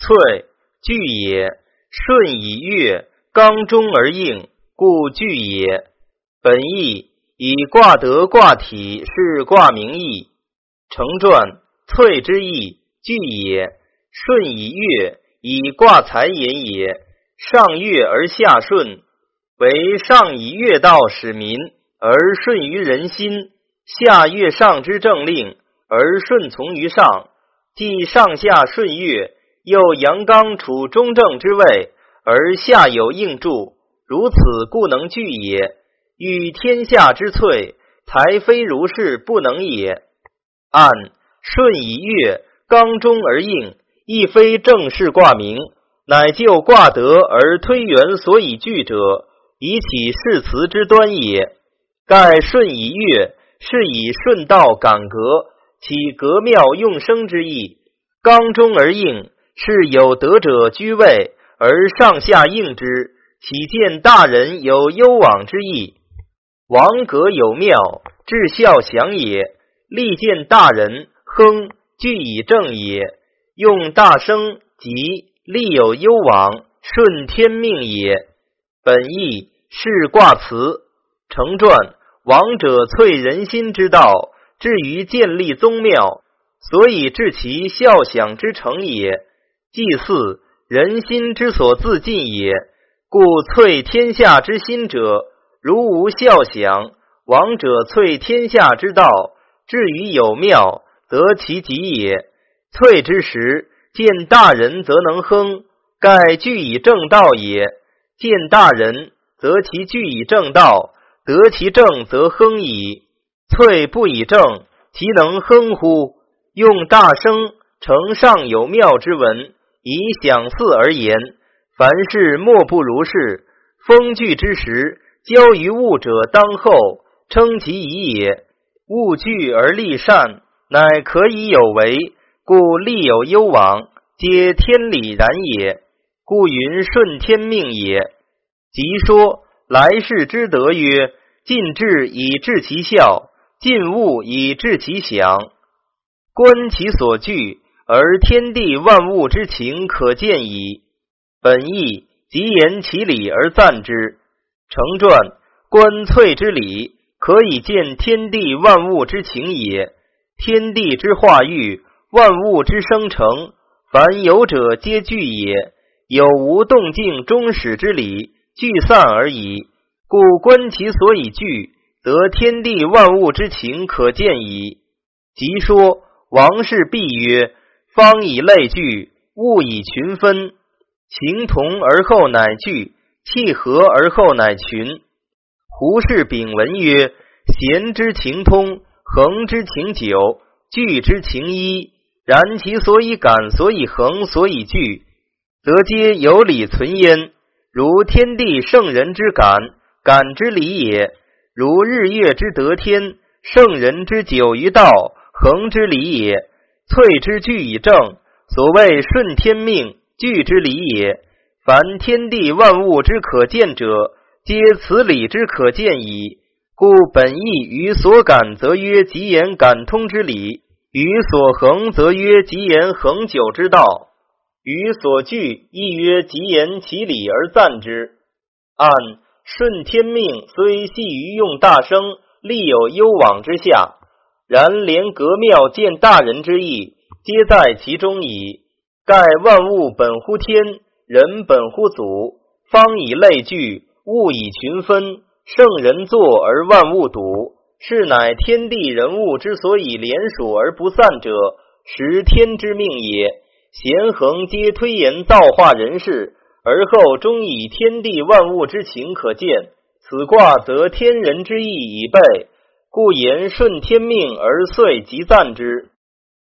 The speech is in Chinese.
萃聚也。顺以月，刚中而应，故聚也。本义以卦得卦体，是卦名义。成传萃之意，聚也。顺以月，以卦财也也。上月而下顺，为上以月道使民，而顺于人心；下月上之政令，而顺从于上。即上下顺月。又阳刚处中正之位，而下有应助，如此故能聚也。欲天下之萃，才非如是不能也。按顺以悦，刚中而应，亦非正式卦名，乃就卦德而推圆所以聚者，以起誓辞之端也。盖顺以悦，是以顺道感革，起革妙用生之意。刚中而应。是有德者居位而上下应之，岂见大人有攸往之意？王格有庙，至孝祥也。利见大人，亨，具以正也。用大生，吉，利有攸往，顺天命也。本意是卦辞。成传，王者萃人心之道，至于建立宗庙，所以治其孝享之成也。祭祀人心之所自尽也，故萃天下之心者，如无孝享，王者萃天下之道，至于有庙，则其吉也。萃之时，见大人则能亨，盖具以正道也。见大人，则其具以正道，得其正则亨矣。萃不以正，其能亨乎？用大声承上有庙之文。以享祀而言，凡事莫不如是。风聚之时，交于物者当厚，称其宜也。物聚而立善，乃可以有为，故利有攸往，皆天理然也。故云顺天命也。即说来世之德曰：尽智以治其孝，尽物以治其享，观其所聚。而天地万物之情可见矣。本意即言其理而赞之。成传观粹之理，可以见天地万物之情也。天地之化育，万物之生成，凡有者皆聚也。有无动静终始之理，聚散而已。故观其所以聚，则天地万物之情可见矣。即说王氏必曰。方以类聚，物以群分。情同而后乃聚，气和而后乃群。胡适丙文曰：“贤之情通，恒之情久，聚之情一。然其所以感，所以恒，所以聚，则皆有理存焉。如天地圣人之感，感之理也；如日月之得天，圣人之久于道，恒之理也。”萃之聚以正，所谓顺天命，聚之理也。凡天地万物之可见者，皆此理之可见矣。故本意于所感，则曰吉言感通之理；于所恒，则曰吉言恒久之道；于所聚，亦曰吉言其理而赞之。按顺天命，虽系于用大生，立有攸往之下。然连革庙见大人之意，皆在其中矣。盖万物本乎天，人本乎祖。方以类聚，物以群分。圣人作而万物睹，是乃天地人物之所以连属而不散者，实天之命也。贤恒皆推言造化人事，而后终以天地万物之情可见。此卦则天人之意已备。故言顺天命而遂即赞之。